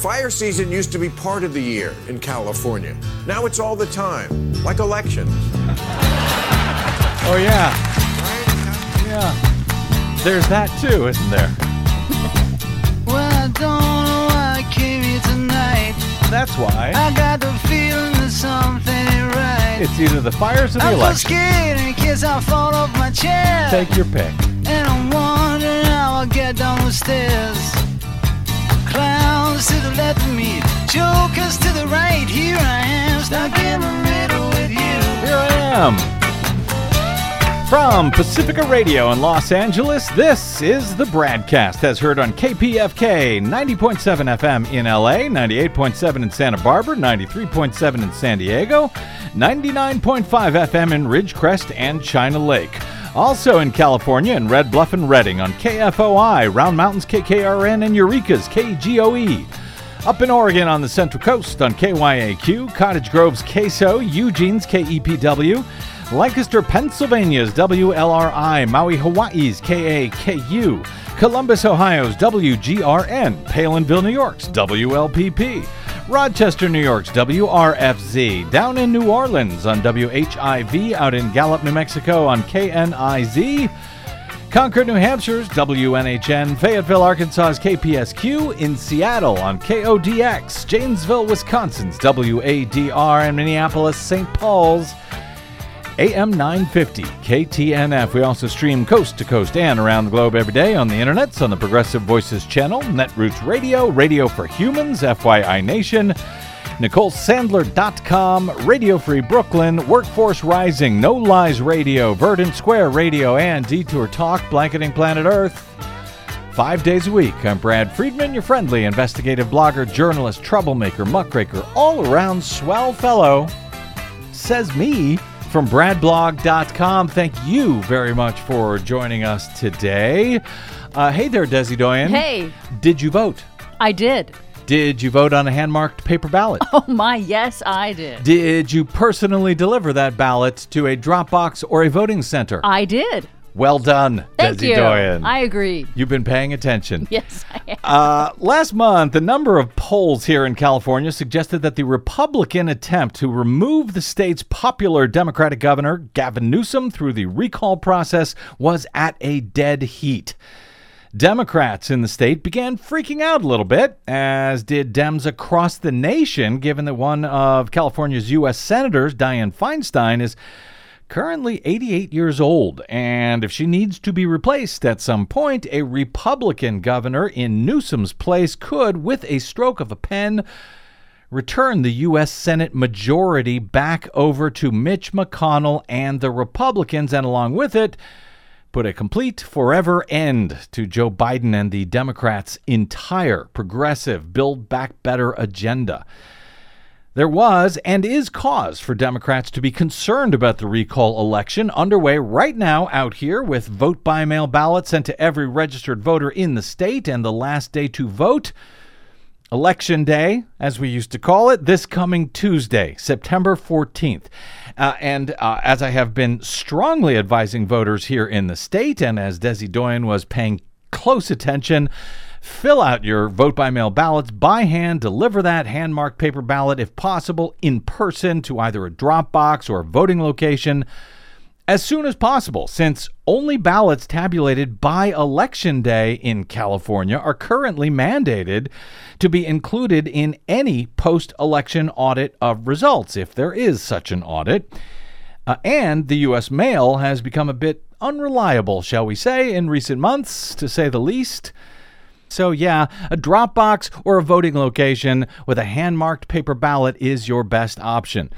Fire season used to be part of the year in California. Now it's all the time, like elections. Oh, yeah. Yeah. There's that too, isn't there? Well, I don't know why I came here tonight. That's why. I got the feeling that something ain't right. It's either the fires or the I'm so scared in case I fall off my chair. Take your pick. And I'm wondering how I'll get down the stairs. Clowns to the left of me, jokers to the right. Here I am, stuck in the middle with you. Here I am. From Pacifica Radio in Los Angeles, this is the BradCast as heard on KPFK 90.7 FM in LA, 98.7 in Santa Barbara, 93.7 in San Diego, 99.5 FM in Ridgecrest and China Lake. Also in California in Red Bluff and Redding on KFOI, Round Mountains KKRN, and Eureka's KGOE. Up in Oregon on the Central Coast on KYAQ, Cottage Grove's KSO, Eugene's KEPW, Lancaster, Pennsylvania's WLRI, Maui, Hawaii's KAKU, Columbus, Ohio's WGRN, Palenville, New York's WLPP, Rochester, New York's WRFZ, down in New Orleans on WHIV, out in Gallup, New Mexico on KNIZ. Concord, New Hampshire's WNHN, Fayetteville, Arkansas's KPSQ, in Seattle on KODX, Janesville, Wisconsin's WADR, and Minneapolis, St. Paul's AM 950 KTNF. We also stream coast to coast and around the globe every day on the internets on the Progressive Voices channel, Netroots Radio, Radio for Humans, FYI Nation, NicoleSandler.com, Radio Free Brooklyn, Workforce Rising, No Lies Radio, Verdant Square Radio, and Detour Talk, Blanketing Planet Earth. Five days a week, I'm Brad Friedman, your friendly investigative blogger, journalist, troublemaker, muckraker, all around swell fellow. Says me from bradblog.com. Thank you very much for joining us today. Uh, hey there, Desi Doyen. Hey, Did you vote? I did. Did you vote on a hand marked paper ballot? Oh my, yes, I did. Did you personally deliver that ballot to a Dropbox or a voting center? I did. Well done, Thank Desi you. Doyen. I agree. You've been paying attention. Yes, I am. Uh, last month, a number of polls here in California suggested that the Republican attempt to remove the state's popular Democratic governor, Gavin Newsom, through the recall process was at a dead heat. Democrats in the state began freaking out a little bit, as did Dems across the nation, given that one of California's U.S. senators, Dianne Feinstein, is currently 88 years old, and if she needs to be replaced at some point, a Republican governor in Newsom's place could, with a stroke of a pen, return the U.S. Senate majority back over to Mitch McConnell and the Republicans, and along with it, put a complete forever end to Joe Biden and the Democrats' entire progressive Build Back Better agenda. There was and is cause for Democrats to be concerned about the recall election underway right now out here with vote by mail ballots sent to every registered voter in the state and the last day to vote. Election Day, as we used to call it, this coming Tuesday, September 14th. Uh, and uh, as I have been strongly advising voters here in the state, and as Desi Doyen was paying close attention, fill out your vote by mail ballots by hand, deliver that hand marked paper ballot, if possible, in person to either a drop box or a voting location as soon as possible, since only ballots tabulated by Election Day in California are currently mandated to be included in any post election audit of results, if there is such an audit. Uh, and the U.S. mail has become a bit unreliable, shall we say, in recent months, to say the least. So, yeah, a drop box or a voting location with a hand marked paper ballot is your best option.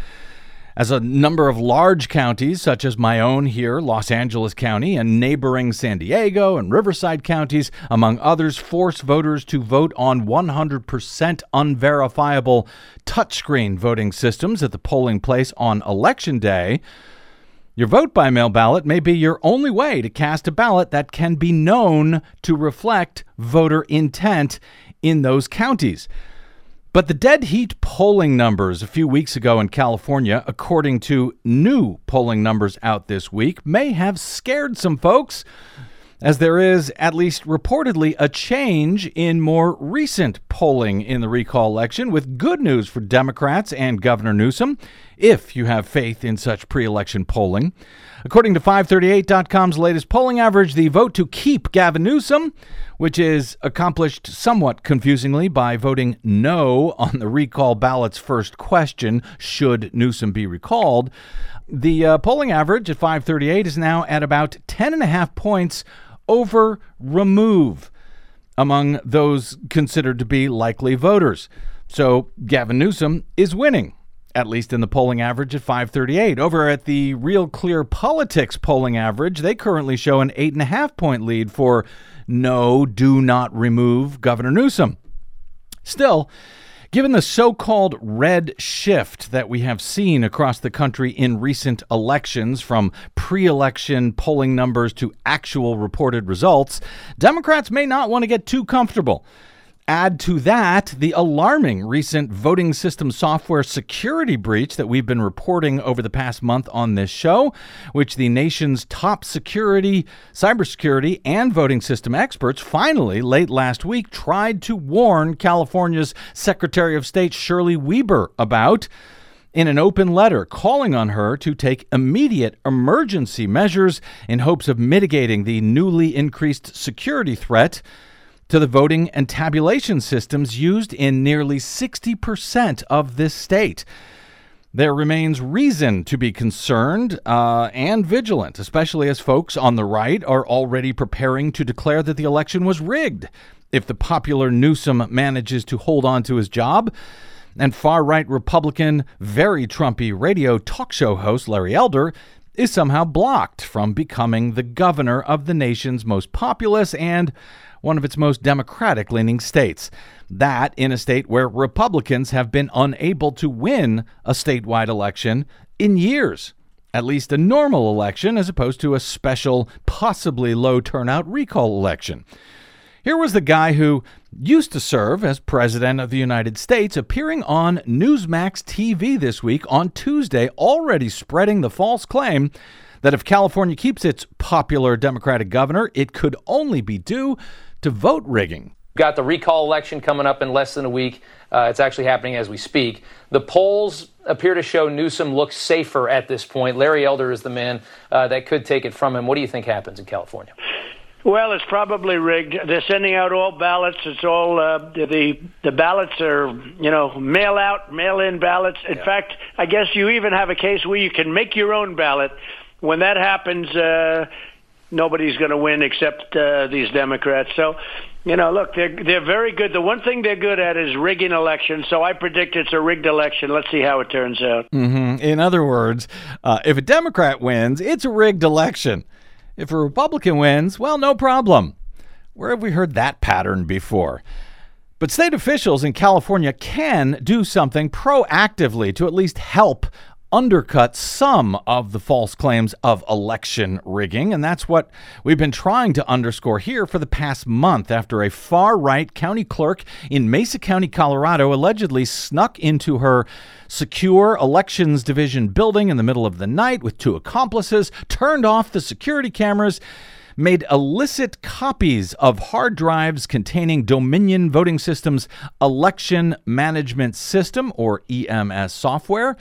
As a number of large counties, such as my own here, Los Angeles County, and neighboring San Diego and Riverside counties, among others, force voters to vote on 100% unverifiable touchscreen voting systems at the polling place on Election Day, your vote by mail ballot may be your only way to cast a ballot that can be known to reflect voter intent in those counties. But the dead heat polling numbers a few weeks ago in California, according to new polling numbers out this week, may have scared some folks, as there is, at least reportedly, a change in more recent polling in the recall election with good news for Democrats and Governor Newsom, if you have faith in such pre election polling. According to 538.com's latest polling average, the vote to keep Gavin Newsom, which is accomplished somewhat confusingly by voting no on the recall ballot's first question should Newsom be recalled, the uh, polling average at 538 is now at about 10 and a half points over remove among those considered to be likely voters. So Gavin Newsom is winning, at least in the polling average at 538. Over at the Real Clear Politics polling average, they currently show an eight and a half point lead for no, do not remove Governor Newsom. Still, Given the so called red shift that we have seen across the country in recent elections, from pre election polling numbers to actual reported results, Democrats may not want to get too comfortable. Add to that the alarming recent voting system software security breach that we've been reporting over the past month on this show, which the nation's top security, cybersecurity, and voting system experts finally, late last week, tried to warn California's Secretary of State Shirley Weber about in an open letter calling on her to take immediate emergency measures in hopes of mitigating the newly increased security threat to the voting and tabulation systems used in nearly 60% of this state. There remains reason to be concerned uh, and vigilant, especially as folks on the right are already preparing to declare that the election was rigged if the popular Newsom manages to hold on to his job. And far right Republican, very Trumpy radio talk show host Larry Elder is somehow blocked from becoming the governor of the nation's most populous and one of its most democratic leaning states. That in a state where Republicans have been unable to win a statewide election in years. At least a normal election, as opposed to a special, possibly low turnout recall election. Here was the guy who used to serve as President of the United States, appearing on Newsmax TV this week on Tuesday, already spreading the false claim that if California keeps its popular Democratic governor, it could only be due to vote rigging. Got the recall election coming up in less than a week. Uh, it's actually happening as we speak. The polls appear to show Newsom looks safer at this point. Larry Elder is the man uh, that could take it from him. What do you think happens in California? Well, it's probably rigged. They're sending out all ballots. It's all uh, the the ballots are you know mail out, mail in ballots. In yeah. fact, I guess you even have a case where you can make your own ballot. When that happens, uh, nobody's going to win except uh, these Democrats. So, you know, look, they're they're very good. The one thing they're good at is rigging elections. So I predict it's a rigged election. Let's see how it turns out. Mm-hmm. In other words, uh, if a Democrat wins, it's a rigged election. If a Republican wins, well, no problem. Where have we heard that pattern before? But state officials in California can do something proactively to at least help undercut some of the false claims of election rigging. And that's what we've been trying to underscore here for the past month after a far right county clerk in Mesa County, Colorado, allegedly snuck into her secure elections division building in the middle of the night with two accomplices, turned off the security cameras made illicit copies of hard drives containing Dominion Voting Systems Election Management System, or EMS software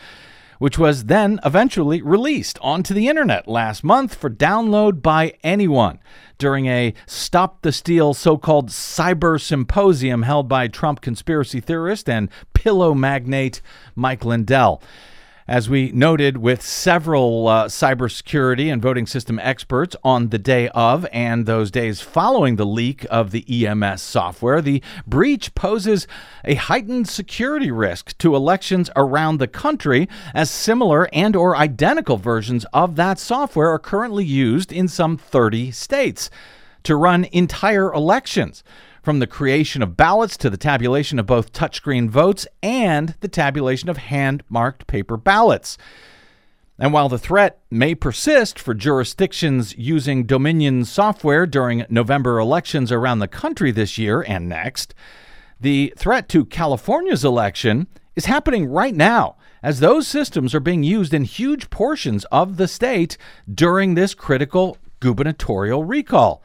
which was then eventually released onto the internet last month for download by anyone during a Stop the Steal so called cyber symposium held by Trump conspiracy theorist and pillow magnate Mike Lindell. As we noted with several uh, cybersecurity and voting system experts on the day of and those days following the leak of the EMS software, the breach poses a heightened security risk to elections around the country as similar and or identical versions of that software are currently used in some 30 states to run entire elections from the creation of ballots to the tabulation of both touchscreen votes and the tabulation of hand marked paper ballots. And while the threat may persist for jurisdictions using Dominion software during November elections around the country this year and next, the threat to California's election is happening right now as those systems are being used in huge portions of the state during this critical gubernatorial recall.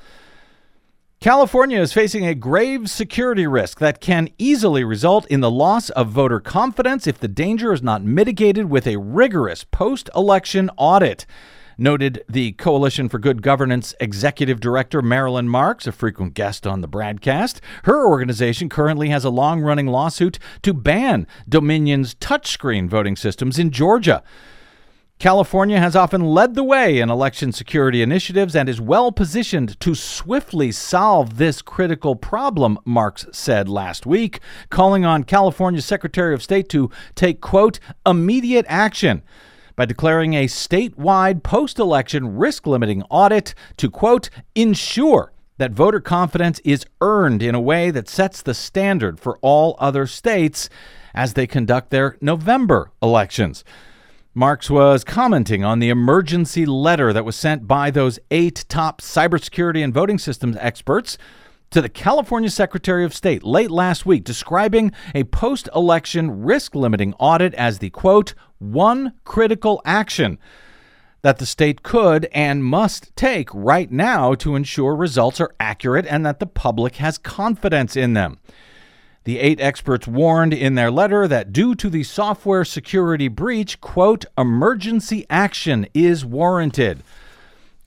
California is facing a grave security risk that can easily result in the loss of voter confidence if the danger is not mitigated with a rigorous post election audit. Noted the Coalition for Good Governance Executive Director Marilyn Marks, a frequent guest on the BradCast. Her organization currently has a long running lawsuit to ban Dominion's touchscreen voting systems in Georgia. California has often led the way in election security initiatives and is well positioned to swiftly solve this critical problem, Marks said last week, calling on California's Secretary of State to take, quote, immediate action by declaring a statewide post election risk limiting audit to, quote, ensure that voter confidence is earned in a way that sets the standard for all other states as they conduct their November elections. Marks was commenting on the emergency letter that was sent by those eight top cybersecurity and voting systems experts to the California Secretary of State late last week, describing a post election risk limiting audit as the quote, one critical action that the state could and must take right now to ensure results are accurate and that the public has confidence in them. The eight experts warned in their letter that due to the software security breach, quote, emergency action is warranted.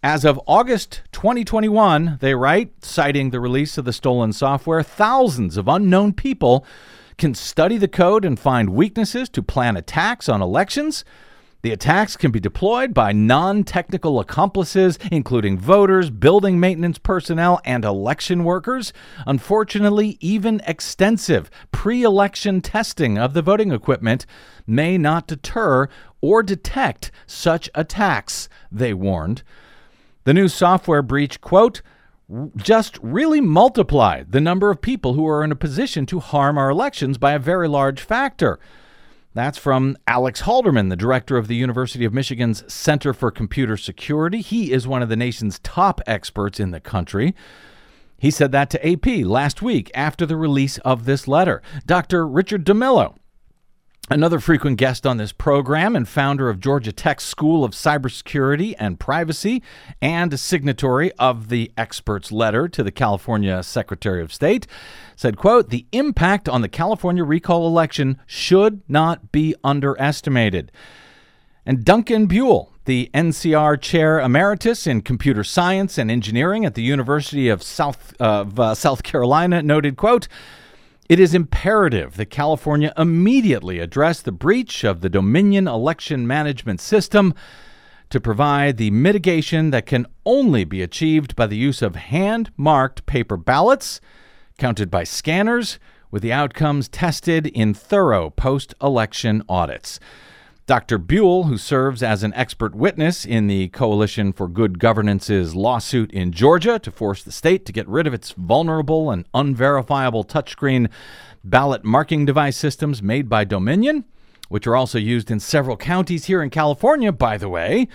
As of August 2021, they write, citing the release of the stolen software, thousands of unknown people can study the code and find weaknesses to plan attacks on elections. The attacks can be deployed by non technical accomplices, including voters, building maintenance personnel, and election workers. Unfortunately, even extensive pre election testing of the voting equipment may not deter or detect such attacks, they warned. The new software breach, quote, just really multiplied the number of people who are in a position to harm our elections by a very large factor. That's from Alex Halderman, the director of the University of Michigan's Center for Computer Security. He is one of the nation's top experts in the country. He said that to AP last week after the release of this letter. Dr. Richard DeMillo Another frequent guest on this program and founder of Georgia Tech's School of Cybersecurity and Privacy and a signatory of the expert's letter to the California Secretary of State said, quote, "The impact on the California recall election should not be underestimated." And Duncan Buell, the NCR Chair Emeritus in Computer Science and Engineering at the University of South, of, uh, South Carolina, noted, quote, it is imperative that California immediately address the breach of the Dominion election management system to provide the mitigation that can only be achieved by the use of hand marked paper ballots counted by scanners with the outcomes tested in thorough post election audits. Dr. Buell, who serves as an expert witness in the Coalition for Good Governance's lawsuit in Georgia to force the state to get rid of its vulnerable and unverifiable touchscreen ballot marking device systems made by Dominion, which are also used in several counties here in California, by the way.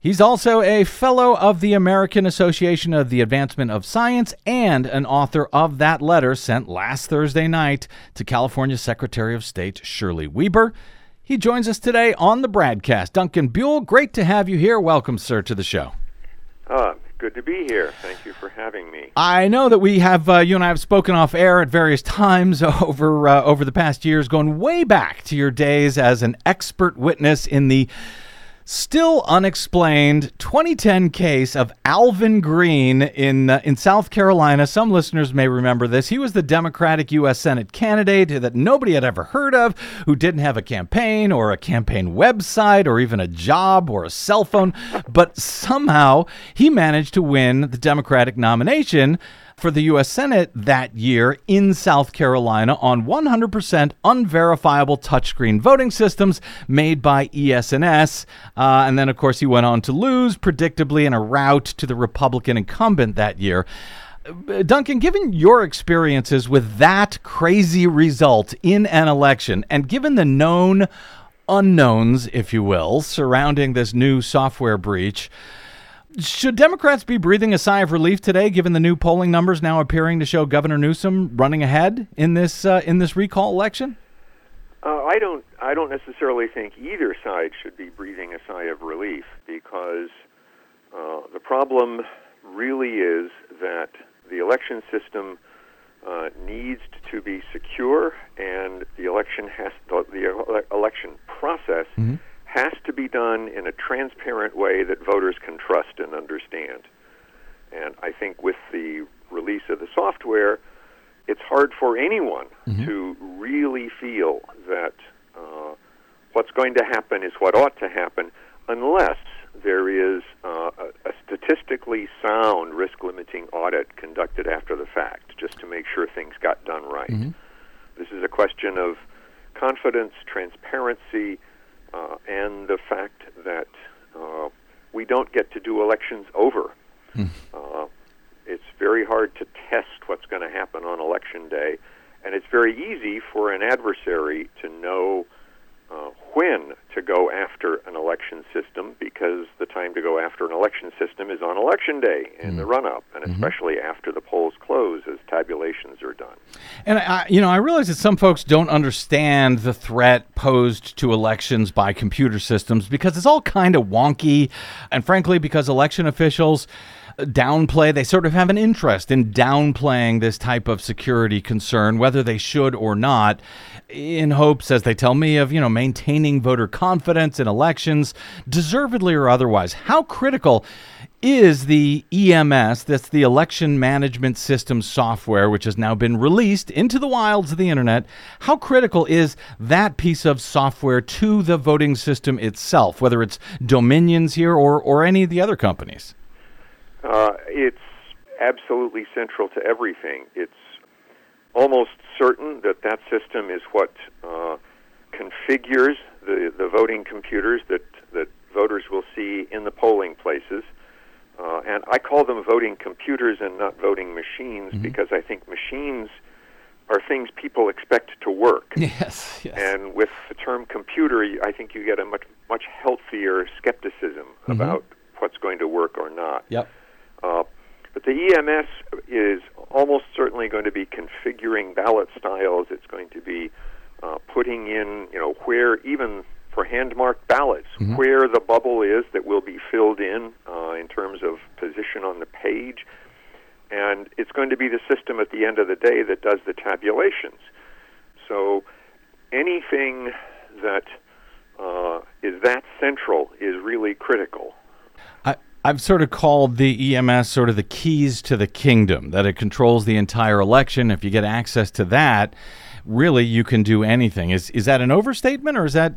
He's also a fellow of the American Association of the Advancement of Science and an author of that letter sent last Thursday night to California Secretary of State Shirley Weber. He joins us today on the BradCast. Duncan Buell, great to have you here. Welcome, sir, to the show. Uh, good to be here. Thank you for having me. I know that we have uh, you and I have spoken off air at various times over uh, over the past years, going way back to your days as an expert witness in the still unexplained 2010 case of Alvin Greene in uh, in South Carolina. Some listeners may remember this. He was the Democratic U.S. Senate candidate that nobody had ever heard of, who didn't have a campaign or a campaign website or even a job or a cell phone, but somehow he managed to win the Democratic nomination for the U.S. Senate that year in South Carolina on 100% unverifiable touchscreen voting systems made by ES&S. Uh, and then, of course, he went on to lose, predictably, in a rout to the Republican incumbent that year. Uh, Duncan, given your experiences with that crazy result in an election, and given the known unknowns, if you will, surrounding this new software breach, should Democrats be breathing a sigh of relief today, given the new polling numbers now appearing to show Governor Newsom running ahead in this uh, in this recall election? Uh, I don't. I don't necessarily think either side should be breathing a sigh of relief because uh, the problem really is that the election system uh, needs to be secure, and the election has the, the ele- election process has to be done in a transparent way that voters can trust and understand. And I think with the release of the software, it's hard for anyone to really feel that uh, what's going to happen is what ought to happen unless there is uh, a, a statistically sound risk limiting audit conducted after the fact, just to make sure things got done right. This is a question of confidence, transparency, uh, and the fact that uh, we don't get to do elections over. Uh, it's very hard to test what's going to happen on election day, and it's very easy for an adversary to know uh, when to go after an election system because the time to go after an election system is on election day in the run up, and especially after the polls close as tabulations are done. And I, you know, I realize that some folks don't understand the threat posed to elections by computer systems because it's all kind of wonky, and frankly, because election officials downplay, they sort of have an interest in downplaying this type of security concern, whether they should or not, in hopes, as they tell me, of you know maintaining voter confidence in elections, deservedly or otherwise. How critical? is the EMS, that's the election management system software, which has now been released into the wilds of the internet. How critical is that piece of software to the voting system itself, whether it's Dominion's here or, or any of the other companies? Uh, it's absolutely central to everything. It's almost certain that that system is what uh, configures the, the voting computers that, that voters will see in the polling places. Uh, and I call them voting computers and not voting machines because I think machines are things people expect to work. Yes, yes. And with the term computer, I think you get a much much healthier skepticism about what's going to work or not. Yep. Uh, but the EMS is almost certainly going to be configuring ballot styles. It's going to be uh, putting in, you know, where even for hand marked ballots, where the bubble is that will be filled in uh, in terms of position on the page. And it's going to be the system at the end of the day that does the tabulations. So anything that uh, is that central is really critical. I've sort of called the EMS sort of the keys to the kingdom, that it controls the entire election. If you get access to that, really you can do anything. Is, is that an overstatement or is that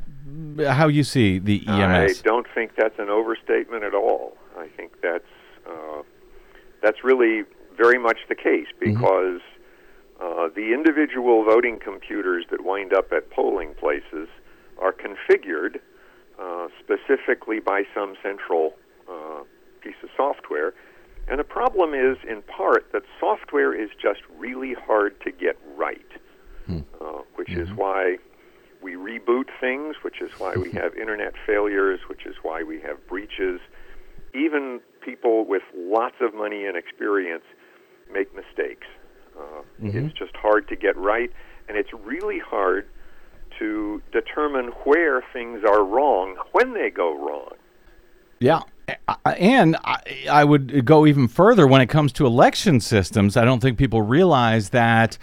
how you see the EMS? I don't think that's an overstatement at all. I think that's uh, that's really very much the case because uh, the individual voting computers that wind up at polling places are configured uh, specifically by some central uh, piece of software. And the problem is, in part, that software is just really hard to get right, uh, which is why we reboot things, which is why we have internet failures, which is why we have breaches. Even people with lots of money and experience make mistakes. Uh, It's just hard to get right, and it's really hard to determine where things are wrong when they go wrong. Yeah. And I, I would go even further when it comes to election systems. I don't think people realize that,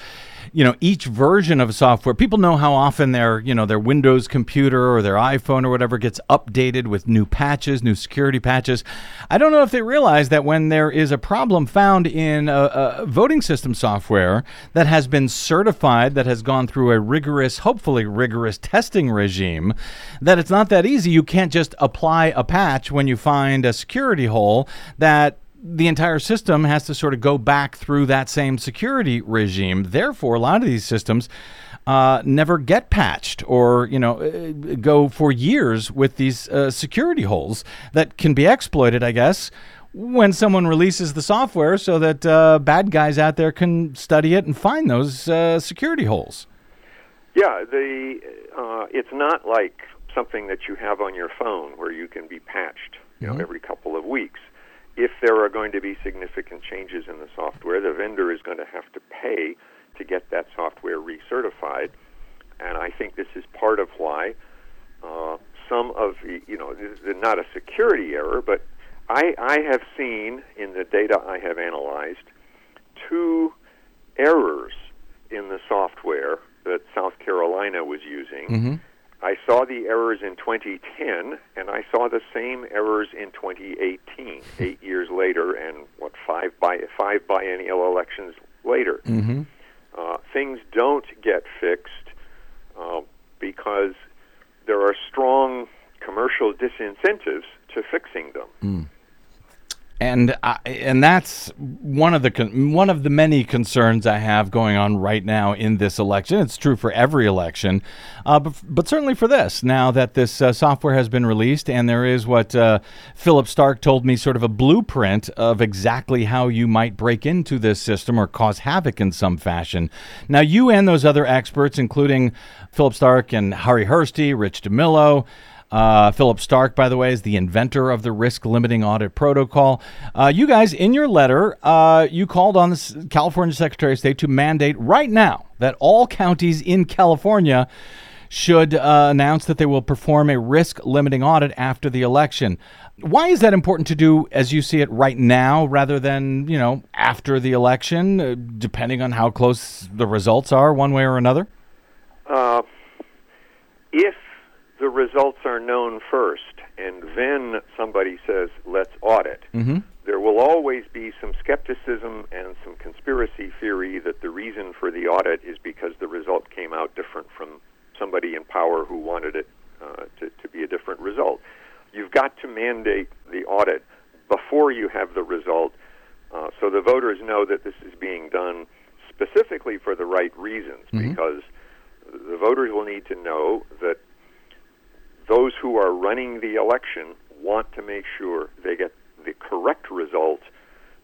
you know, each version of software, people know how often their, you know, their Windows computer or their iPhone or whatever gets updated with new patches, new security patches. I don't know if they realize that when there is a problem found in a, a voting system software that has been certified, that has gone through a rigorous, hopefully rigorous testing regime, that it's not that easy. You can't just apply a patch when you find a security hole that the entire system has to sort of go back through that same security regime. Therefore, a lot of these systems uh, never get patched or you know uh, go for years with these uh, security holes that can be exploited, I guess, when someone releases the software so that uh, bad guys out there can study it and find those uh, security holes. Yeah, the uh, it's not like something that you have on your phone where you can be patched, you know, every couple of weeks. If there are going to be significant changes in the software, the vendor is going to have to pay to get that software recertified, and I think this is part of why uh, some of the, you know, not a security error, but I, I have seen in the data I have analyzed two errors in the software that South Carolina was using. I saw the errors in 2010, and I saw the same errors in 2018, eight years later, and what five bi- five biennial elections later. Uh, things don't get fixed uh, because there are strong commercial disincentives to fixing them. And I, and that's one of the con- one of the many concerns I have going on right now in this election. It's true for every election, uh, but, but certainly for this. Now that this uh, software has been released, and there is what uh, Philip Stark told me, sort of a blueprint of exactly how you might break into this system or cause havoc in some fashion. Now, you and those other experts, including Philip Stark and Harri Hursti, Rich DeMillo. Uh, Philip Stark, by the way, is the inventor of the risk limiting audit protocol. Uh, you guys, in your letter, uh, you called on the California Secretary of State to mandate right now that all counties in California should uh, announce that they will perform a risk limiting audit after the election. Why is that important to do as you see it right now rather than, you know, after the election, uh, depending on how close the results are, one way or another? Uh, if the results are known first and then somebody says, let's audit, there will always be some skepticism and some conspiracy theory that the reason for the audit is because the result came out different from somebody in power who wanted it uh, to, to be a different result. You've got to mandate the audit before you have the result uh, so the voters know that this is being done specifically for the right reasons because the voters will need to know that those who are running the election want to make sure they get the correct result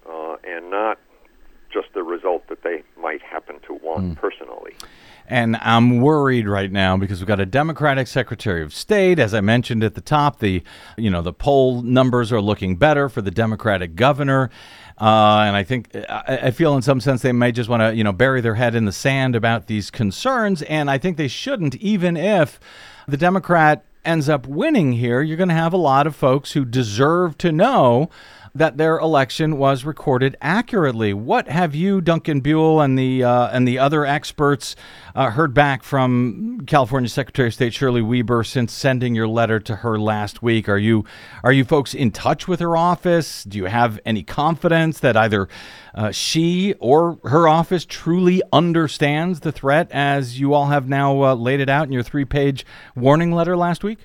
uh, and not just the result that they might happen to want personally. And I'm worried right now because we've got a Democratic Secretary of State. As I mentioned at the top, the you know the poll numbers are looking better for the Democratic governor, uh, and I think I, I feel in some sense they may just want to you know bury their head in the sand about these concerns, and I think they shouldn't, even if the Democrat ends up winning here. You're going to have a lot of folks who deserve to know that their election was recorded accurately. What have you, Duncan Buell, and the uh, and the other experts uh, heard back from California Secretary of State Shirley Weber since sending your letter to her last week? Are you are you folks in touch with her office? Do you have any confidence that either uh, she or her office truly understands the threat, as you all have now uh, laid it out in your three-page warning letter last week?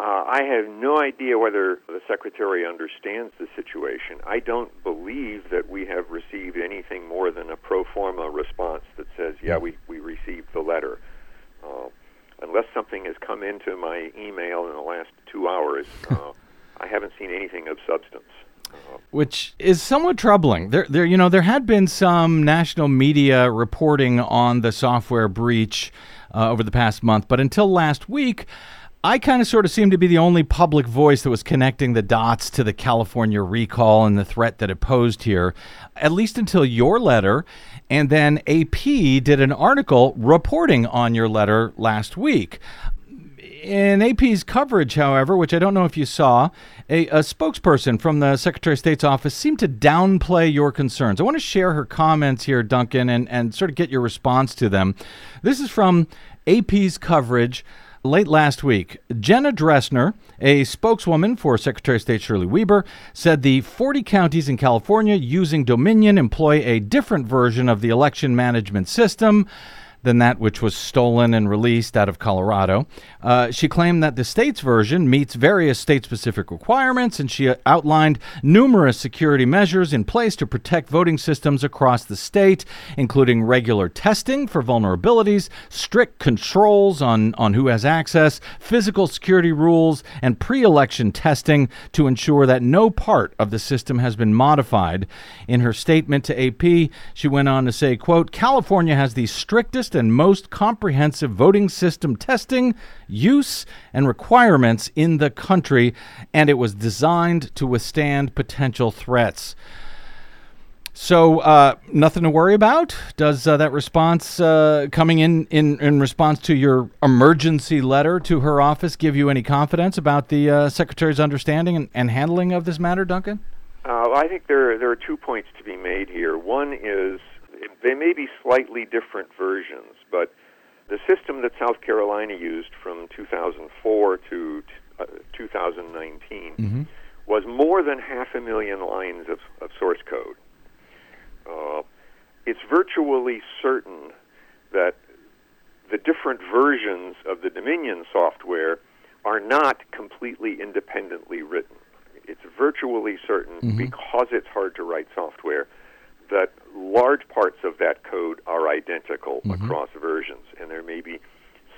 Uh, I have no idea whether the secretary understands the situation. I don't believe that we have received anything more than a pro forma response that says, "Yeah, we we received the letter." Uh, unless something has come into my email in the last two hours, uh, I haven't seen anything of substance. Uh, which is somewhat troubling. There, there, you know, there had been some national media reporting on the software breach uh, over the past month, but until last week, I kind of sort of seemed to be the only public voice that was connecting the dots to the California recall and the threat that it posed here, at least until your letter. And then AP did an article reporting on your letter last week. In AP's coverage, however, which I don't know if you saw, a, a, spokesperson from the Secretary of State's office seemed to downplay your concerns. I want to share her comments here, Duncan, and, and sort of get your response to them. This is from AP's coverage late last week. Jenna Dressner, a spokeswoman for Secretary of State Shirley Weber, said the 40 counties in California using Dominion employ a different version of the election management system than that which was stolen and released out of Colorado. Uh, she claimed that the state's version meets various state specific requirements, and she outlined numerous security measures in place to protect voting systems across the state, including regular testing for vulnerabilities, strict controls on, on who has access, physical security rules, and pre election testing to ensure that no part of the system has been modified. In her statement to AP, she went on to say, quote, California has the strictest and most comprehensive voting system testing, use, and requirements in the country, and it was designed to withstand potential threats. So, uh, nothing to worry about. Does uh, that response uh, coming in, in in response to your emergency letter to her office give you any confidence about the uh, secretary's understanding and, and handling of this matter, Duncan? Uh, I think there there are two points to be made here. One is they may be slightly different versions, but the system that South Carolina used from 2004 to uh, 2019 was more than half a million lines of, of source code. Uh, it's virtually certain that the different versions of the Dominion software are not completely independently written. It's virtually certain because it's hard to write software that large parts of that code are identical across versions, and there may be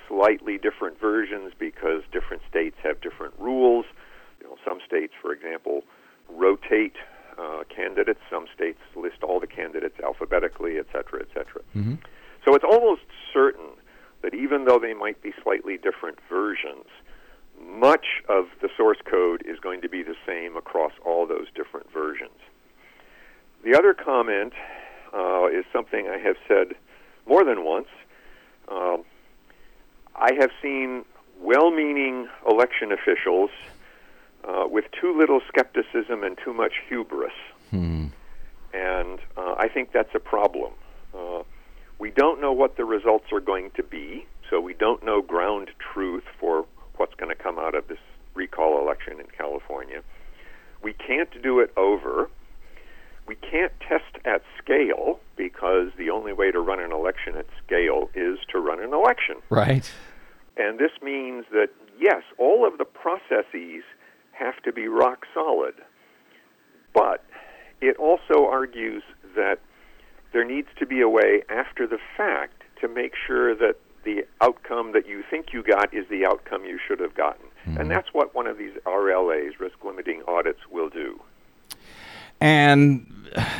slightly different versions because different states have different rules. You know, some states, for example, rotate uh, candidates. Some states list all the candidates alphabetically, et cetera, et cetera. So it's almost certain that even though they might be slightly different versions, much of the source code is going to be the same across all those different versions. The other comment uh, is something I have said more than once. Um, I have seen well meaning election officials uh, with too little skepticism and too much hubris. And uh, I think that's a problem. Uh, we don't know what the results are going to be, so we don't know ground truth for what's going to come out of this recall election in California. We can't do it over. We can't test at scale because the only way to run an election at scale is to run an election. Right. And this means that, yes, all of the processes have to be rock solid. But it also argues that there needs to be a way after the fact to make sure that the outcome that you think you got is the outcome you should have gotten. And mm-hmm. that's what one of these RLAs, risk limiting audits, will do. And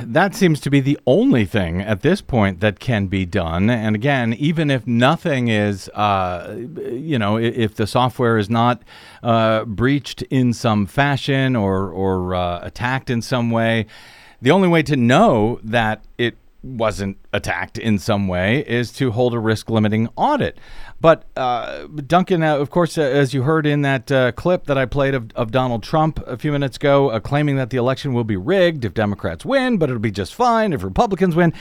that seems to be the only thing at this point that can be done. And again, even if nothing is, uh, you know, if the software is not uh, breached in some fashion or, or uh, attacked in some way, the only way to know that it wasn't attacked in some way is to hold a risk limiting audit. But uh, Duncan, uh, of course, uh, as you heard in that uh, clip that I played of, of Donald Trump a few minutes ago, uh, claiming that the election will be rigged if Democrats win, but it'll be just fine if Republicans win,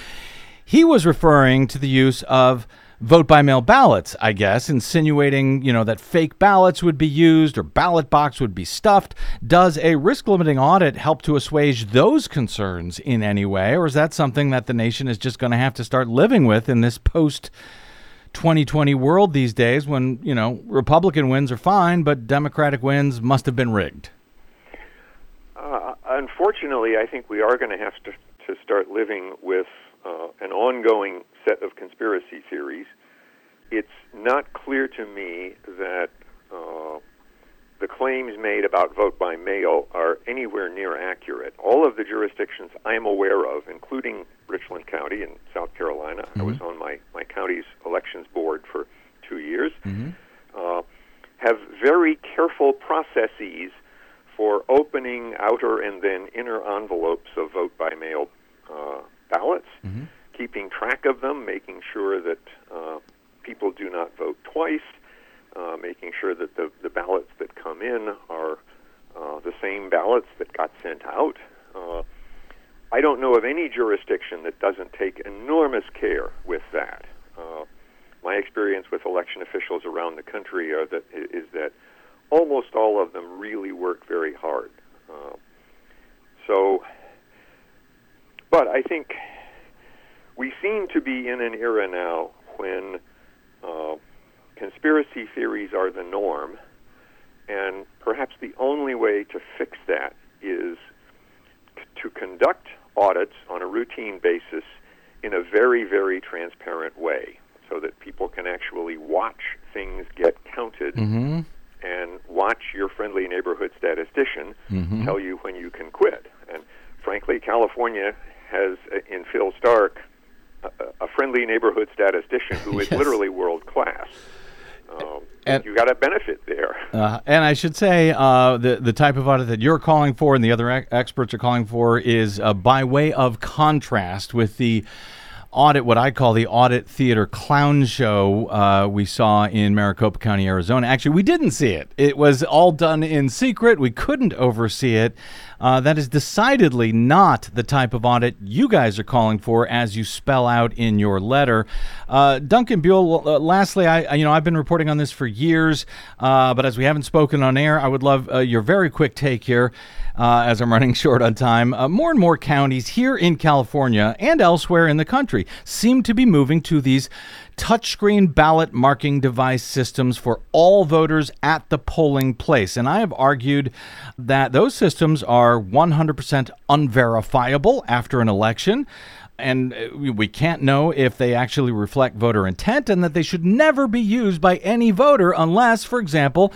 he was referring to the use of vote by mail ballots, I guess, insinuating, you know, that fake ballots would be used or ballot box would be stuffed. Does a risk limiting audit help to assuage those concerns in any way, or is that something that the nation is just going to have to start living with in this post 2020 world these days when, you know, Republican wins are fine, but Democratic wins must have been rigged? Uh, unfortunately, I think we are going to have to, to start living with uh, an ongoing set of conspiracy theories. It's not clear to me that uh, the claims made about vote by mail are anywhere near accurate. All of the jurisdictions I'm aware of, including Richland County in South Carolina, I was on my, my county's elections board for two years, uh, have very careful processes for opening outer and then inner envelopes of vote by mail uh, ballots, keeping track of them, making sure that uh, people do not vote twice, uh, making sure that the, the ballots that come in are uh, the same ballots that got sent out. Uh, I don't know of any jurisdiction that doesn't take enormous care with that. Uh, my experience with election officials around the country are that is that almost all of them really work very hard. Uh, so, but I think we seem to be in an era now when uh, conspiracy theories are the norm, and perhaps the only way to fix that is c- to conduct audits on a routine basis in a very, very transparent way so that people can actually watch things get counted and watch your friendly neighborhood statistician tell you when you can quit. And frankly, California has, uh, in Phil Stark, a, a friendly neighborhood statistician who is Yes. literally world class. Um, And- you got a benefit there. Uh, and I should say uh, the the type of audit that you're calling for and the other ex- experts are calling for is uh, by way of contrast with the audit, what I call the audit theater clown show uh, we saw in Maricopa County, Arizona. Actually, we didn't see it. It was all done in secret. We couldn't oversee it. Uh, that is decidedly not the type of audit you guys are calling for, as you spell out in your letter. Uh, Duncan Buell. Uh, lastly, I you know I've been reporting on this for years, uh, but as we haven't spoken on air, I would love uh, your very quick take here, uh, as I'm running short on time. more and more counties here in California and elsewhere in the country seem to be moving to these touchscreen ballot marking device systems for all voters at the polling place. And I have argued that those systems are 100% unverifiable after an election. And uh, we can't know if they actually reflect voter intent, and that they should never be used by any voter unless, for example,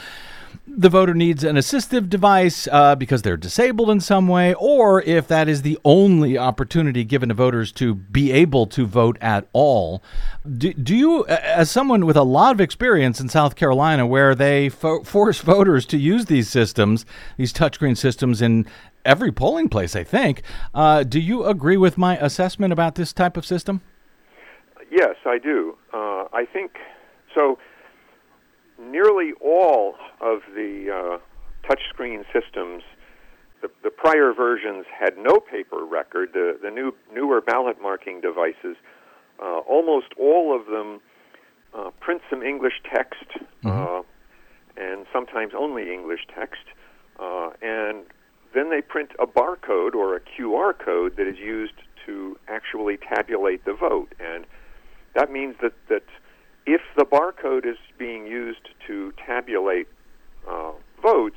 the voter needs an assistive device uh, because they're disabled in some way, or if that is the only opportunity given to voters to be able to vote at all. Do, do you, as someone with a lot of experience in South Carolina, where they fo- force voters to use these systems, these touchscreen systems in every polling place, I think, uh, do you agree with my assessment about this type of system? Yes, I do. Uh, I think so nearly all of the uh, touchscreen systems, the, the, prior versions had no paper record. The, the new newer ballot marking devices, uh, almost all of them uh, print some English text, uh, mm-hmm. and sometimes only English text, uh, and then they print a barcode or a QR code that is used to actually tabulate the vote, and that means that that if the barcode is being used to tabulate uh, votes,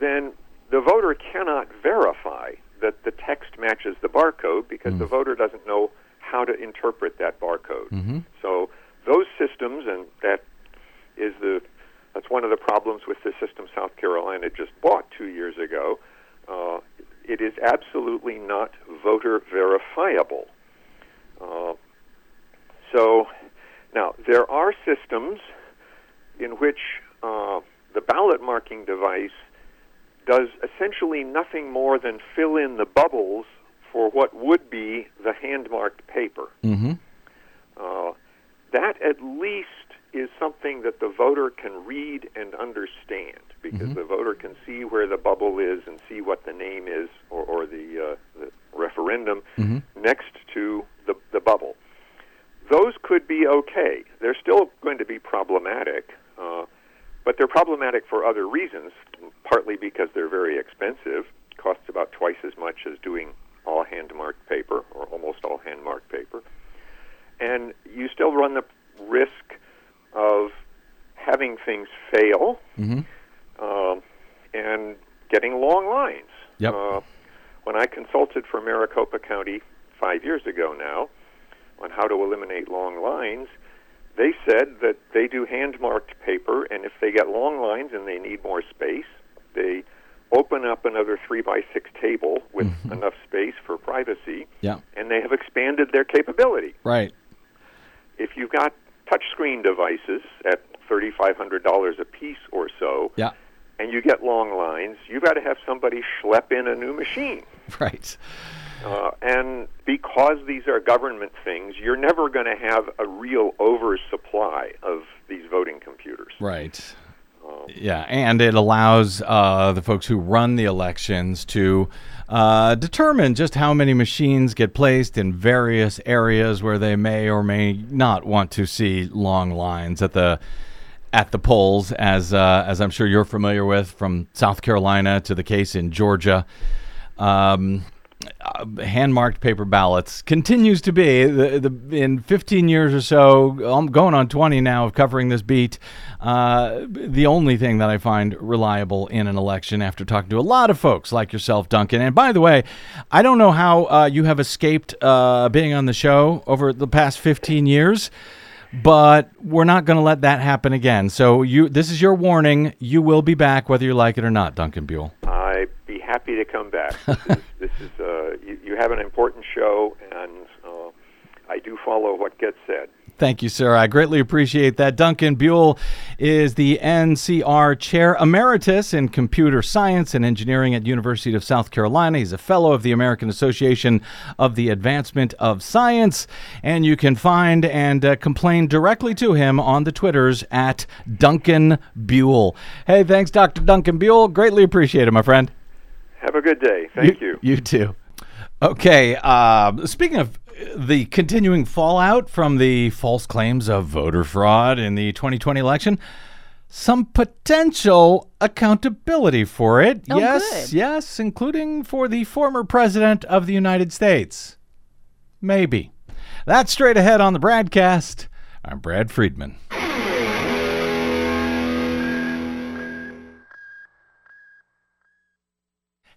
then the voter cannot verify that the text matches the barcode because mm. the voter doesn't know how to interpret that barcode. Mm-hmm. So those systems, and that is the that's one of the problems with the system South Carolina just bought two years ago. Uh, it is absolutely not voter verifiable. Uh, so now, there are systems in which uh, the ballot marking device does essentially nothing more than fill in the bubbles for what would be the hand marked paper. Mm-hmm. Uh, that at least is something that the voter can read and understand because mm-hmm. the voter can see where the bubble is and see what the name is or, or the, uh, the referendum mm-hmm. next to the, the bubble those could be okay. They're still going to be problematic, uh, but they're problematic for other reasons. Partly because they're very expensive, costs about twice as much as doing all hand marked paper or almost all hand marked paper, and you still run the risk of having things fail mm-hmm. uh, and getting long lines. Yep. Uh, when I consulted for Maricopa County five years ago now on how to eliminate long lines, they said that they do hand marked paper, and if they get long lines and they need more space, they open up another three by six table with mm-hmm. enough space for privacy. Yeah. And they have expanded their capability. Right. If you've got touchscreen devices at thirty five hundred dollars a piece or so, yeah. and you get long lines, you've got to have somebody schlep in a new machine. Right. Uh, and because these are government things, you're never going to have a real oversupply of these voting computers. Right. Um, yeah, and it allows uh, the folks who run the elections to uh, determine just how many machines get placed in various areas where they may or may not want to see long lines at the at the polls, as uh, as I'm sure you're familiar with, from South Carolina to the case in Georgia. Um, uh, hand marked paper ballots continues to be the, the in 15 years or so I'm going on 20 now of covering this beat uh, the only thing that I find reliable in an election after talking to a lot of folks like yourself Duncan. And by the way I don't know how uh, you have escaped uh, being on the show over the past 15 years but we're not going to let that happen again. So you this is your warning. You will be back whether you like it or not Duncan Buell happy to come back this is, this is uh, you, you, have an important show, and uh, I do follow what gets said. Thank you, sir. I greatly appreciate that. Duncan Buell is the NCR Chair Emeritus in Computer Science and Engineering at University of South Carolina. He's a fellow of the American Association of the Advancement of Science, and you can find and uh, complain directly to him on the Twitters at Duncan Buell. Hey, thanks, Dr. Duncan Buell. Greatly appreciate it, my friend. Have a good day. Thank you. You too. Okay. Uh, speaking of the continuing fallout from the false claims of voter fraud in the 2020 election, some potential accountability for it. Oh, yes, good. yes, including for the former president of the United States. Maybe. That's straight ahead on the BradCast. I'm Brad Friedman.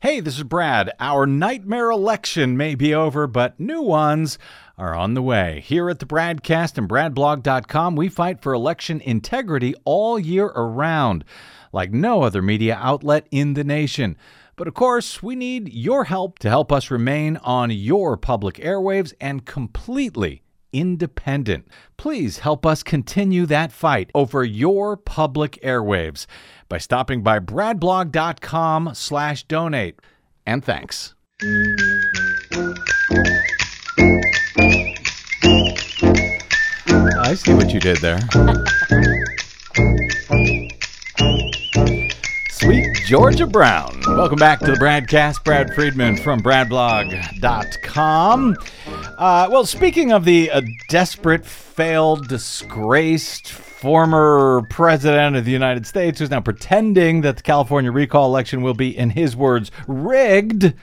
Hey, this is Brad. Our nightmare election may be over, but new ones are on the way. Here at the BradCast and BradBlog.com, we fight for election integrity all year around, like no other media outlet in the nation. But of course, we need your help to help us remain on your public airwaves and completely independent. Please help us continue that fight over your public airwaves by stopping by bradblog.com slash donate. And thanks. I see what you did there. Sweet Georgia Brown. Welcome back to the BradCast. Brad Friedman from BradBlog.com. Uh, well, speaking of the uh, desperate, failed, disgraced former president of the United States who's now pretending that the California recall election will be, in his words, rigged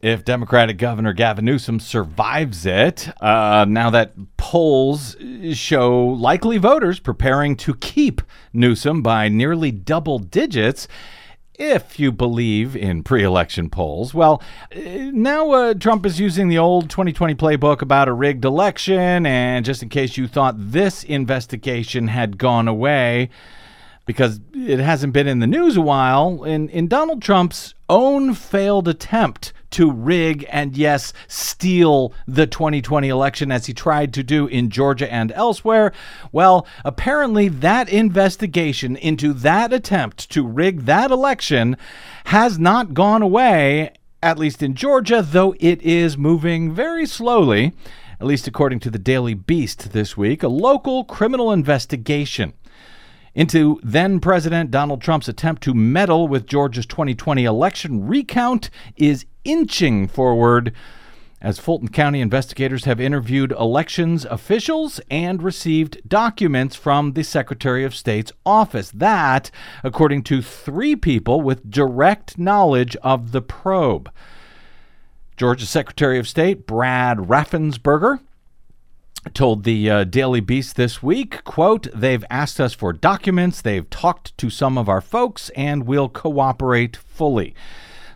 if Democratic Governor Gavin Newsom survives it. Uh, now that polls show likely voters preparing to keep Newsom by nearly double digits. If you believe in pre election polls, well, uh, now uh, Trump is using the old 2020 playbook about a rigged election. And just in case you thought this investigation had gone away, because it hasn't been in the news a while, in, in Donald Trump's own failed attempt to rig and, yes, steal the 2020 election as he tried to do in Georgia and elsewhere. Well, apparently that investigation into that attempt to rig that election has not gone away, at least in Georgia, though it is moving very slowly. At least according to the Daily Beast this week, a local criminal investigation into then President Donald Trump's attempt to meddle with Georgia's 2020 election recount is inching forward as Fulton County investigators have interviewed elections officials and received documents from the Secretary of State's office. That, according to three people with direct knowledge of the probe. Georgia Secretary of State Brad Raffensperger told the uh, Daily Beast this week, quote, they've asked us for documents, they've talked to some of our folks, and we'll cooperate fully.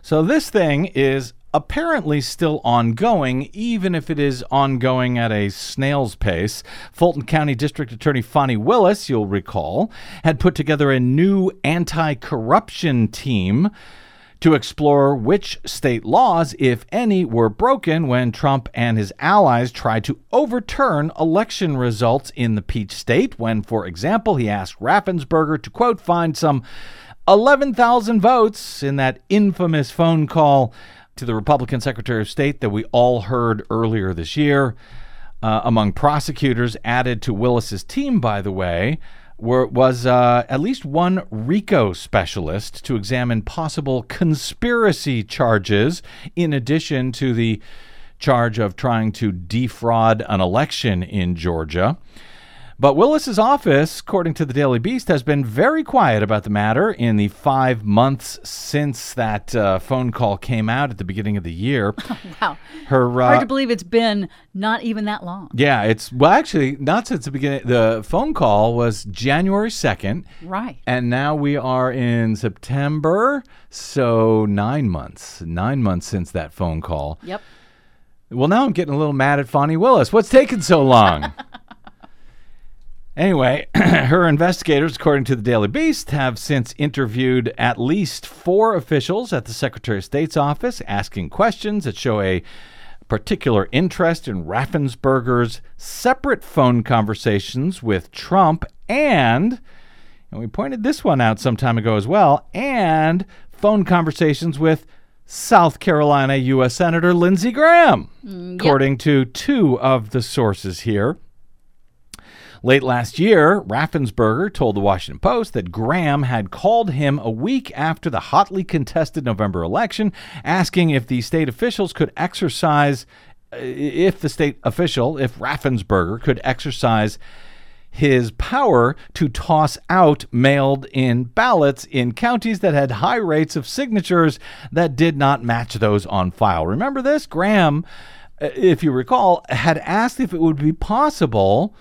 So this thing is apparently still ongoing, even if it is ongoing at a snail's pace. Fulton County District Attorney Fani Willis, you'll recall, had put together a new anti corruption team to explore which state laws, if any, were broken when Trump and his allies tried to overturn election results in the Peach State. When, for example, he asked Raffensperger to, quote, find some 11,000 votes in that infamous phone call to the Republican Secretary of State that we all heard earlier this year. Uh, among prosecutors added to Willis's team, by the way, were, was uh, at least one RICO specialist to examine possible conspiracy charges, in addition to the charge of trying to defraud an election in Georgia. But Willis's office, according to the Daily Beast, has been very quiet about the matter in the five months since that uh, phone call came out at the beginning of the year. Wow. Her uh, Hard to believe it's been not even that long. yeah, it's well, actually, not since the beginning. The phone call was January second, Right. and now we are in September, so nine months. Nine months since that phone call. Yep. Well, now I'm getting a little mad at Fani Willis. What's taking so long? anyway, her investigators, according to the Daily Beast, have since interviewed at least four officials at the Secretary of State's office, asking questions that show a particular interest in Raffensperger's separate phone conversations with Trump and, and we pointed this one out some time ago as well, and phone conversations with South Carolina U.S. Senator Lindsey Graham, mm, according to two of the sources here. Late last year, Raffensperger told the Washington Post that Graham had called him a week after the hotly contested November election, asking if the state officials could exercise, if the state official, if Raffensperger could exercise his power to toss out mailed in ballots in counties that had high rates of signatures that did not match those on file. Remember this? Graham, uh, if you recall, had asked if it would be possible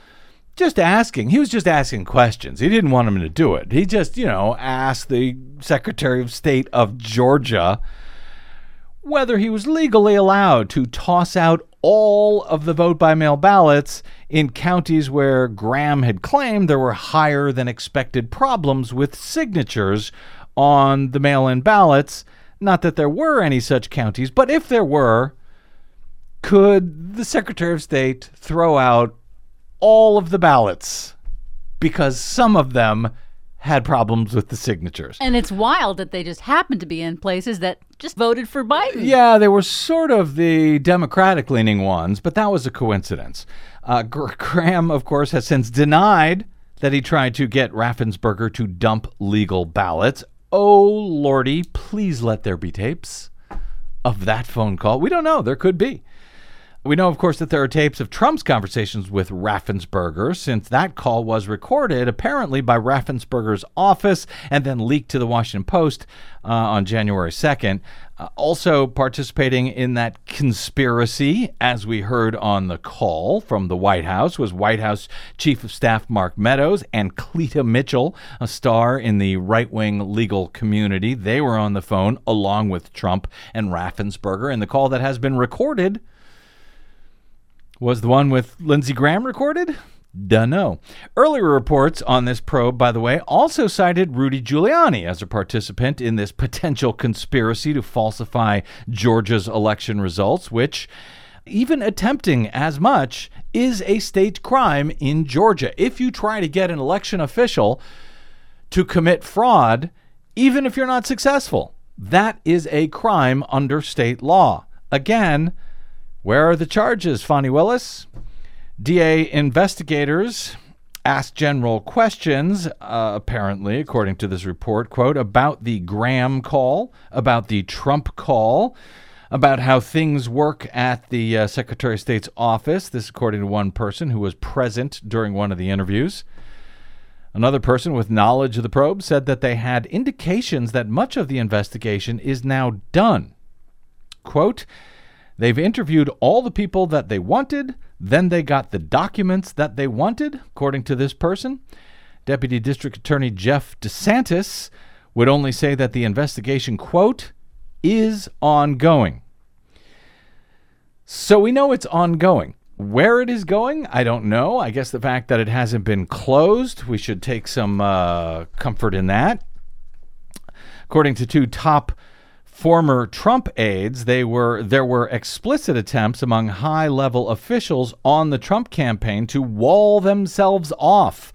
just asking. He was just asking questions. He didn't want him to do it. He just, you know, asked the Secretary of State of Georgia whether he was legally allowed to toss out all of the vote by mail ballots in counties where Graham had claimed there were higher than expected problems with signatures on the mail in ballots. Not that there were any such counties, but if there were, could the Secretary of State throw out all of the ballots because some of them had problems with the signatures. And it's wild that they just happened to be in places that just voted for Biden. Yeah, they were sort of the Democratic leaning ones, but that was a coincidence. Uh, Gr- Graham, of course, has since denied that he tried to get Raffensperger to dump legal ballots. Oh, Lordy, please let there be tapes of that phone call. We don't know. There could be. We know, of course, that there are tapes of Trump's conversations with Raffensperger, since that call was recorded apparently by Raffensperger's office and then leaked to the Washington Post uh, on January 2nd. Uh, also participating in that conspiracy, as we heard on the call from the White House, was White House Chief of Staff Mark Meadows and Cleta Mitchell, a star in the right wing legal community. They were on the phone along with Trump and Raffensperger, in the call that has been recorded was the one with Lindsey Graham recorded? Dunno. Earlier reports on this probe, by the way, also cited Rudy Giuliani as a participant in this potential conspiracy to falsify Georgia's election results, which, even attempting as much, is a state crime in Georgia. If you try to get an election official to commit fraud, even if you're not successful, that is a crime under state law. Again, where are the charges, Fani Willis? DA investigators asked general questions, uh, apparently, according to this report, quote, about the Graham call, about the Trump call, about how things work at the uh, Secretary of State's office. This, according to one person who was present during one of the interviews. Another person with knowledge of the probe said that they had indications that much of the investigation is now done. Quote, They've interviewed all the people that they wanted, then they got the documents that they wanted, according to this person. Deputy District Attorney Jeff DiSantis would only say that the investigation, quote, is ongoing. So we know it's ongoing. Where it is going, I don't know. I guess the fact that it hasn't been closed, we should take some uh, comfort in that. According to two top former Trump aides, they were there were explicit attempts among high-level officials on the Trump campaign to wall themselves off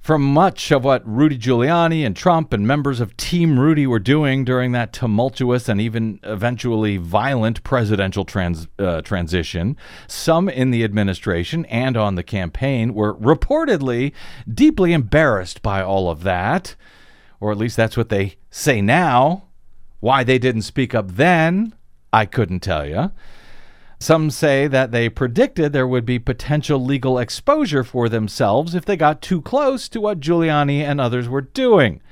from much of what Rudy Giuliani and Trump and members of Team Rudy were doing during that tumultuous and even eventually violent presidential trans, uh, transition. Some in the administration and on the campaign were reportedly deeply embarrassed by all of that, or at least that's what they say now. Why they didn't speak up then, I couldn't tell you. Some say that they predicted there would be potential legal exposure for themselves if they got too close to what Giuliani and others were doing.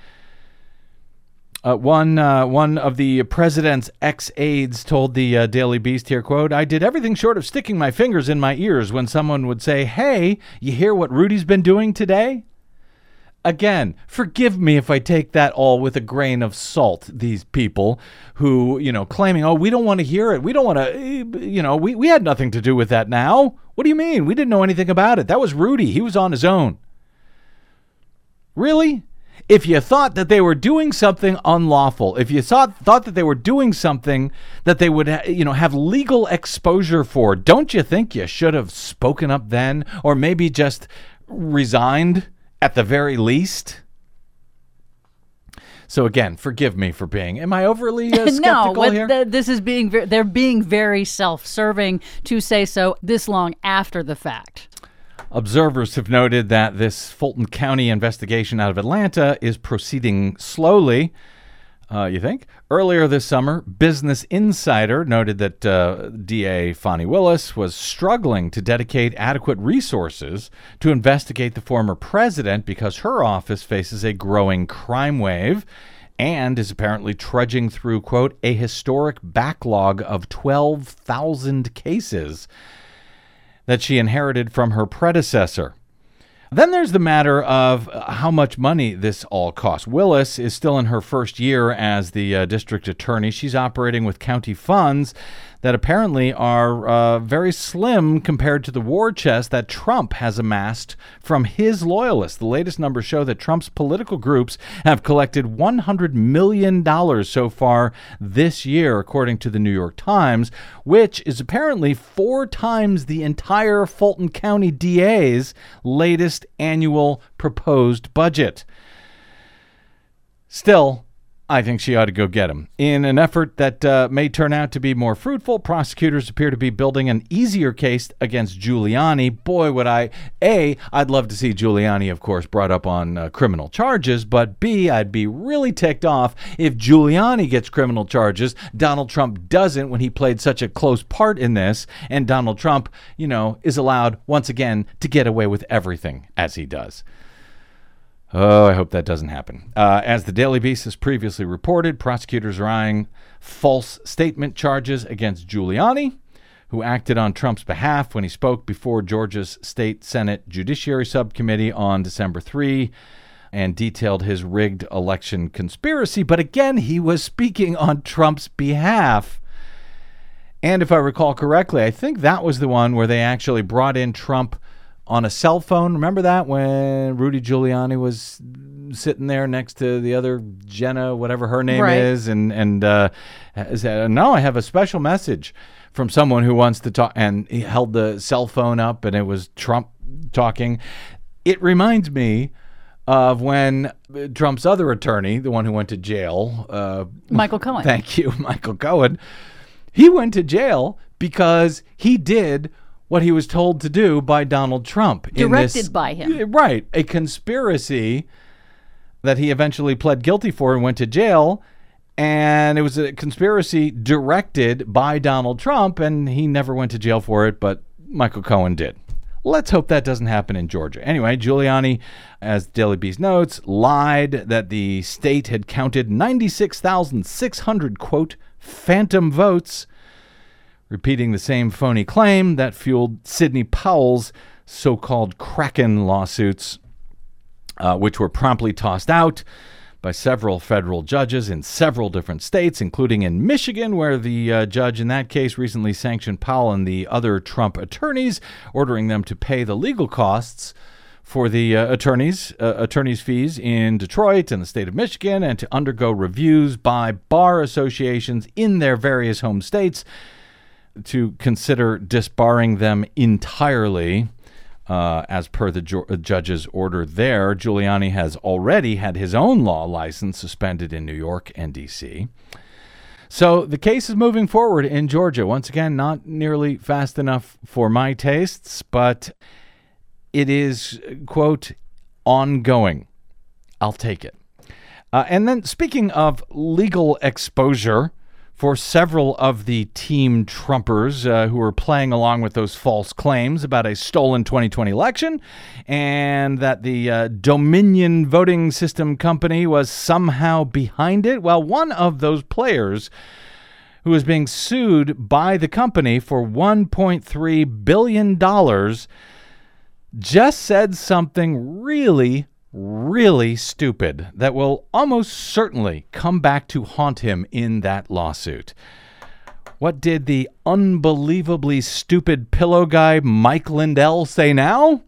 Uh, one uh, one of the president's ex aides told the uh, Daily Beast here, "quote I did everything short of sticking my fingers in my ears when someone would say, "Hey, you hear what Rudy's been doing today?" Again, forgive me if I take that all with a grain of salt. These people who, you know, claiming, oh, we don't want to hear it. We don't want to, you know, we, we had nothing to do with that now. What do you mean? We didn't know anything about it. That was Rudy. He was on his own. Really? If you thought that they were doing something unlawful, if you thought thought that they were doing something that they would, you know, have legal exposure for, don't you think you should have spoken up then, or maybe just resigned at the very least? So again, forgive me for being. Am I overly uh, skeptical no, here? the- this is being ver- they're being very self-serving to say so this long after the fact. Observers have noted that this Fulton County investigation out of Atlanta is proceeding slowly. Uh, you think? Earlier this summer, Business Insider noted that uh, DA Fani Willis was struggling to dedicate adequate resources to investigate the former president because her office faces a growing crime wave and is apparently trudging through, quote, a historic backlog of 12,000 cases that she inherited from her predecessor. Then there's the matter of uh, how much money this all costs. Willis is still in her first year as the uh, district attorney. She's operating with county funds that apparently are uh, very slim compared to the war chest that Trump has amassed from his loyalists. The latest numbers show that Trump's political groups have collected $100 million so far this year, according to the New York Times, which is apparently four times the entire Fulton County DA's latest annual proposed budget. Still, I think she ought to go get him. In an effort that uh, may turn out to be more fruitful, prosecutors appear to be building an easier case against Giuliani. Boy, would I. A, I'd love to see Giuliani, of course, brought up on uh, criminal charges, but B, I'd be really ticked off if Giuliani gets criminal charges, Donald Trump doesn't when he played such a close part in this, and Donald Trump, you know, is allowed once again to get away with everything as he does. Oh, I hope that doesn't happen. Uh, as the Daily Beast has previously reported, prosecutors are eyeing false statement charges against Giuliani, who acted on Trump's behalf when he spoke before Georgia's State Senate Judiciary Subcommittee on December 3 and detailed his rigged election conspiracy. But again, he was speaking on Trump's behalf. And if I recall correctly, I think that was the one where they actually brought in Trump on a cell phone. Remember that when Rudy Giuliani was sitting there next to the other Jenna, whatever her name Right. is, and and uh, said, "No, I have a special message from someone who wants to talk." And he held the cell phone up, and it was Trump talking. It reminds me of when Trump's other attorney, the one who went to jail, uh, Michael Cohen. Thank you, Michael Cohen. He went to jail because he did what he was told to do by Donald Trump. in Directed this- by him. Right. A conspiracy that he eventually pled guilty for and went to jail. And it was a conspiracy directed by Donald Trump, and he never went to jail for it, but Michael Cohen did. Let's hope that doesn't happen in Georgia. Anyway, Giuliani, as Daily Beast notes, lied that the state had counted 96,600, quote, phantom votes, repeating the same phony claim that fueled Sidney Powell's so called Kraken lawsuits, uh, which were promptly tossed out by several federal judges in several different states, including in Michigan, where the uh, judge in that case recently sanctioned Powell and the other Trump attorneys, ordering them to pay the legal costs for the uh, attorneys uh, attorneys fees in Detroit and the state of Michigan and to undergo reviews by bar associations in their various home states to consider disbarring them entirely. Uh, as per the ju- uh, judge's order there, Giuliani has already had his own law license suspended in New York and D.C. So the case is moving forward in Georgia. Once again, not nearly fast enough for my tastes, but it is, quote, ongoing. I'll take it. Uh, and then, speaking of legal exposure for several of the team Trumpers uh, who are playing along with those false claims about a stolen 2020 election and that the uh, Dominion voting system company was somehow behind it, well, one of those players who is being sued by the company for $1.3 billion just said something really, really stupid that will almost certainly come back to haunt him in that lawsuit. What did the unbelievably stupid pillow guy Mike Lindell say now?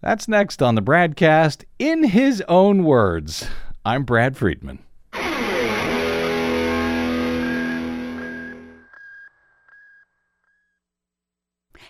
That's next on the BradCast in his own words. I'm Brad Friedman.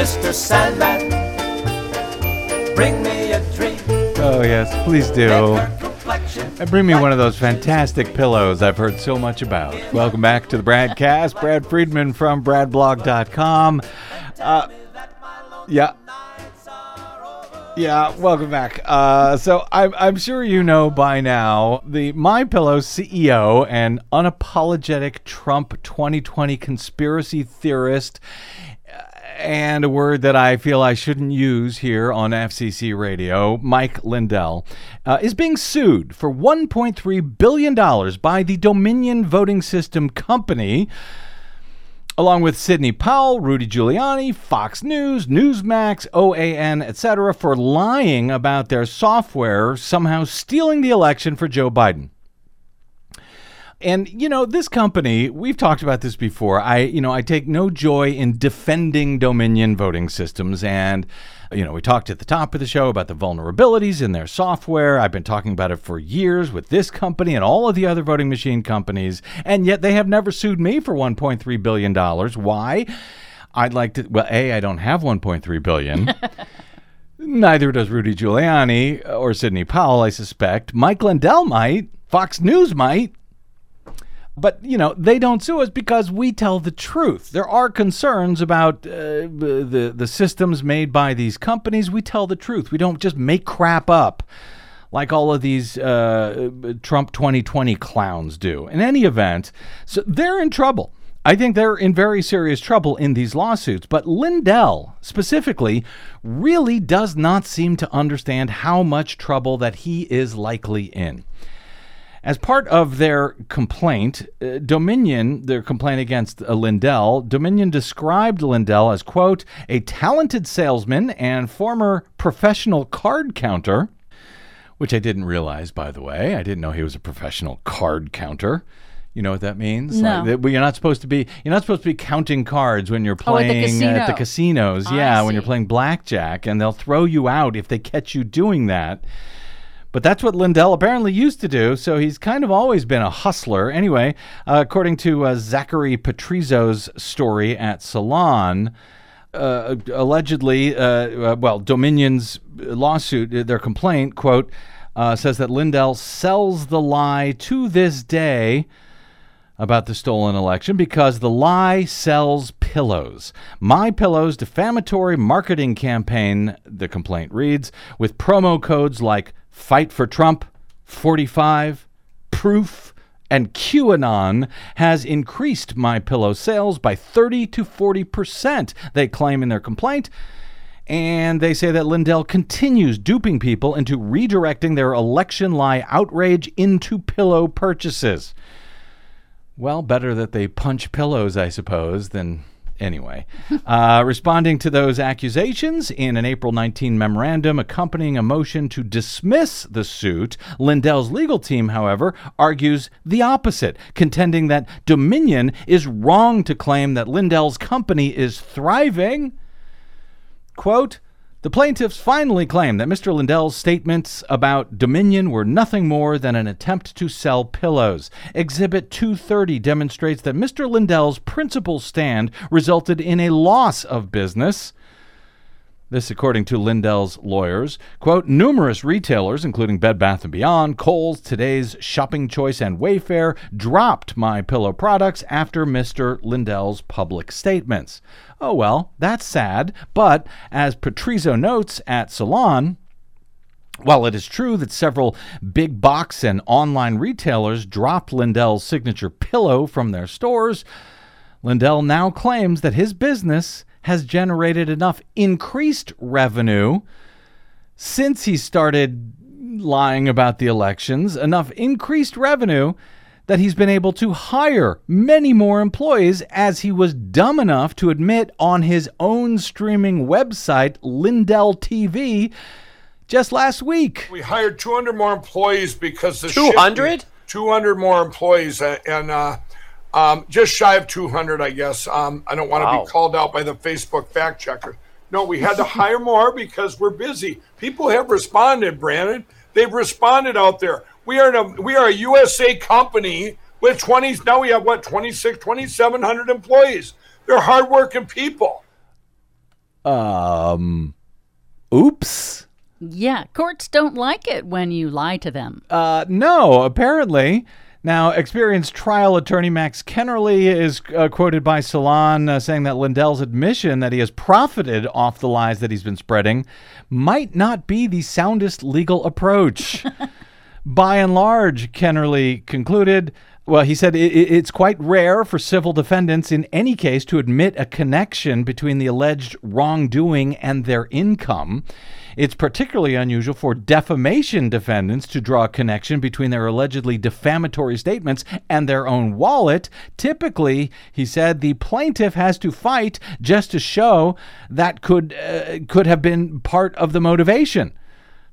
Mr. Sandman, bring me a dream. Oh, yes, please do. And bring me one of those fantastic pillows I've heard so much about. Welcome back to the BradCast. Brad Friedman from bradblog.com. Uh, yeah. Yeah, welcome back. Uh, so I'm, I'm sure you know by now the My Pillow CEO and unapologetic Trump 2020 conspiracy theorist, and a word that I feel I shouldn't use here on FCC radio, Mike Lindell, uh, is being sued for 1.3 billion dollars by the Dominion Voting System Company along with Sidney Powell, Rudy Giuliani, Fox News, Newsmax, OAN, etc., for lying about their software somehow stealing the election for Joe Biden. And you know, this company, we've talked about this before. I, you know, I take no joy in defending Dominion voting systems and you know, we talked at the top of the show about the vulnerabilities in their software. I've been talking about it for years with this company and all of the other voting machine companies, and yet they have never sued me for 1.3 billion dollars. Why? I'd like to well, A, I don't have 1.3 billion. Neither does Rudy Giuliani or Sidney Powell, I suspect. Mike Lindell might. Fox News might. But, you know, they don't sue us because we tell the truth. There are concerns about uh, the, the systems made by these companies. We tell the truth. We don't just make crap up like all of these uh, Trump 2020 clowns do. In any event, so they're in trouble. I think they're in very serious trouble in these lawsuits. But Lindell, specifically, really does not seem to understand how much trouble that he is likely in. As part of their complaint, uh, Dominion, their complaint against uh, Lindell, Dominion described Lindell as, quote, a talented salesman and former professional card counter, which I didn't realize, by the way. I didn't know he was a professional card counter. You know what that means? No. Like, that- you're not supposed to be. You're not supposed to be counting cards when you're Oh, at the playing at the casinos. I yeah, when you're playing blackjack, and they'll throw you out if they catch you doing that. But that's what Lindell apparently used to do, so he's kind of always been a hustler. Anyway, uh, according to uh, Zachary Petrizzo's story at Salon, uh, allegedly, uh, uh, well, Dominion's lawsuit, uh, their complaint, quote, says that Lindell sells the lie to this day about the stolen election because the lie sells pillows. My Pillow's defamatory marketing campaign, the complaint reads, with promo codes like Fight for Trump, 45, Proof, and QAnon has increased My Pillow sales by 30 to 40%, they claim in their complaint. And they say that Lindell continues duping people into redirecting their election lie outrage into pillow purchases. Well, better that they punch pillows, I suppose, than anyway. uh, responding to those accusations in an April 19 memorandum accompanying a motion to dismiss the suit, Lindell's legal team, however, argues the opposite, contending that Dominion is wrong to claim that Lindell's company is thriving. Quote, the plaintiffs finally claim that Mr. Lindell's statements about Dominion were nothing more than an attempt to sell pillows. Exhibit 230 demonstrates that Mr. Lindell's principal stand resulted in a loss of business. This, according to Lindell's lawyers, quote, numerous retailers, including Bed Bath & Beyond, Kohl's, Today's Shopping Choice, and Wayfair, dropped My Pillow products after Mr. Lindell's public statements. Oh well, that's sad, but as Petrizzo notes at Salon, while it is true that several big box and online retailers dropped Lindell's signature pillow from their stores, Lindell now claims that his business has generated enough increased revenue since he started lying about the elections, enough increased revenue that he's been able to hire many more employees as he was dumb enough to admit on his own streaming website, Lindell TV, just last week. We hired 200 more employees because the 200? 200 more employees uh, and uh, um, just shy of 200, I guess. Um, I don't want to Wow. be called out by the Facebook fact checker. No, we had to hire more because we're busy. People have responded, Brannon. They've responded out there. We are a, we are a USA company with 20. Now we have what 26, 2,700 employees. They're hardworking people. Um, oops. Yeah, courts don't like it when you lie to them. Uh, no, apparently. Now, experienced trial attorney Max Kennerly is uh, quoted by Salon uh, saying that Lindell's admission that he has profited off the lies that he's been spreading might not be the soundest legal approach. By and large, Kennerly concluded, well, he said "I- I- it's quite rare for civil defendants in any case to admit a connection between the alleged wrongdoing and their income. It's particularly unusual for defamation defendants to draw a connection between their allegedly defamatory statements and their own wallet. Typically, he said, the plaintiff has to fight just to show that could uh, could have been part of the motivation.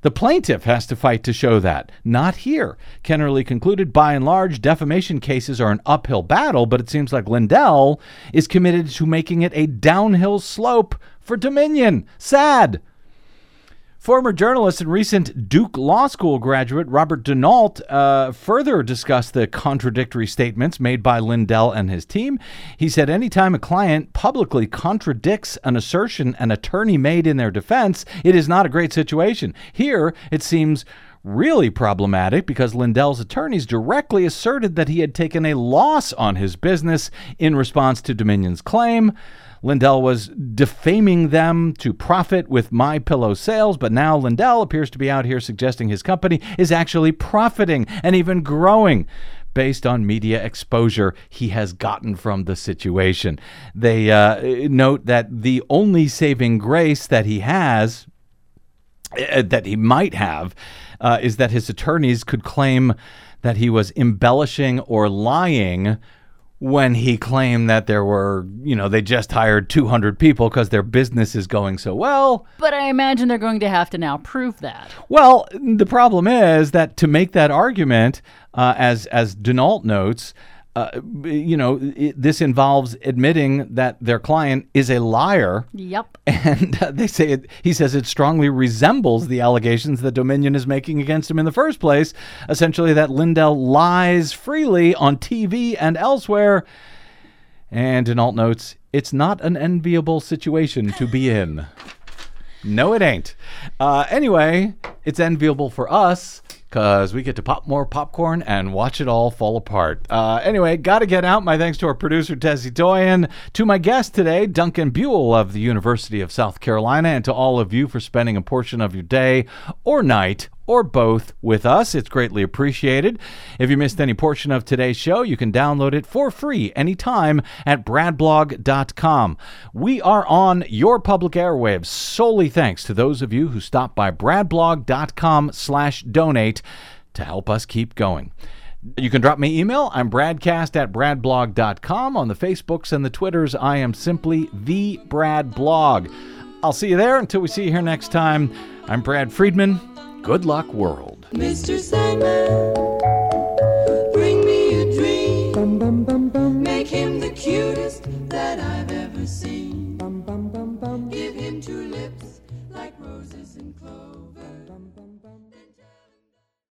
The plaintiff has to fight to show that, not here. Kennerly concluded by and large, defamation cases are an uphill battle, but it seems like Lindell is committed to making it a downhill slope for Dominion. Sad. Former journalist and recent Duke Law School graduate Robert Denault uh, further discussed the contradictory statements made by Lindell and his team. He said anytime a client publicly contradicts an assertion an attorney made in their defense, it is not a great situation. Here, it seems really problematic because Lindell's attorneys directly asserted that he had taken a loss on his business in response to Dominion's claim. Lindell was defaming them to profit with My Pillow sales, but now Lindell appears to be out here suggesting his company is actually profiting and even growing based on media exposure he has gotten from the situation. They uh, note that the only saving grace that he has uh, that he might have uh, is that his attorneys could claim that he was embellishing or lying when he claimed that there were, you know, they just hired 200 people because their business is going so well. But I imagine they're going to have to now prove that. Well, the problem is that to make that argument, uh, as as Denault notes, uh, you know, it, this involves admitting that their client is a liar. Yep. And uh, they say it, he says it strongly resembles the allegations that Dominion is making against him in the first place. Essentially, that Lindell lies freely on TV and elsewhere. And Denault notes it's not an enviable situation to be in. No, it ain't. Uh, anyway, it's enviable for us because we get to pop more popcorn and watch it all fall apart. Uh, anyway, got to get out. My thanks to our producer, Desi Doyen, to my guest today, Duncan Buell of the University of South Carolina, and to all of you for spending a portion of your day or night or both with us. It's greatly appreciated. If you missed any portion of today's show, you can download it for free anytime at bradblog.com. We are on your public airwaves solely thanks to those of you who stopped by bradblog.com slash donate to help us keep going. You can drop me email. I'm bradcast at bradblog.com. On the Facebooks and the Twitters, I am simply the Brad Blog. I'll see you there. Until we see you here next time, I'm Brad Friedman. Good luck, world. Mr. Sandman.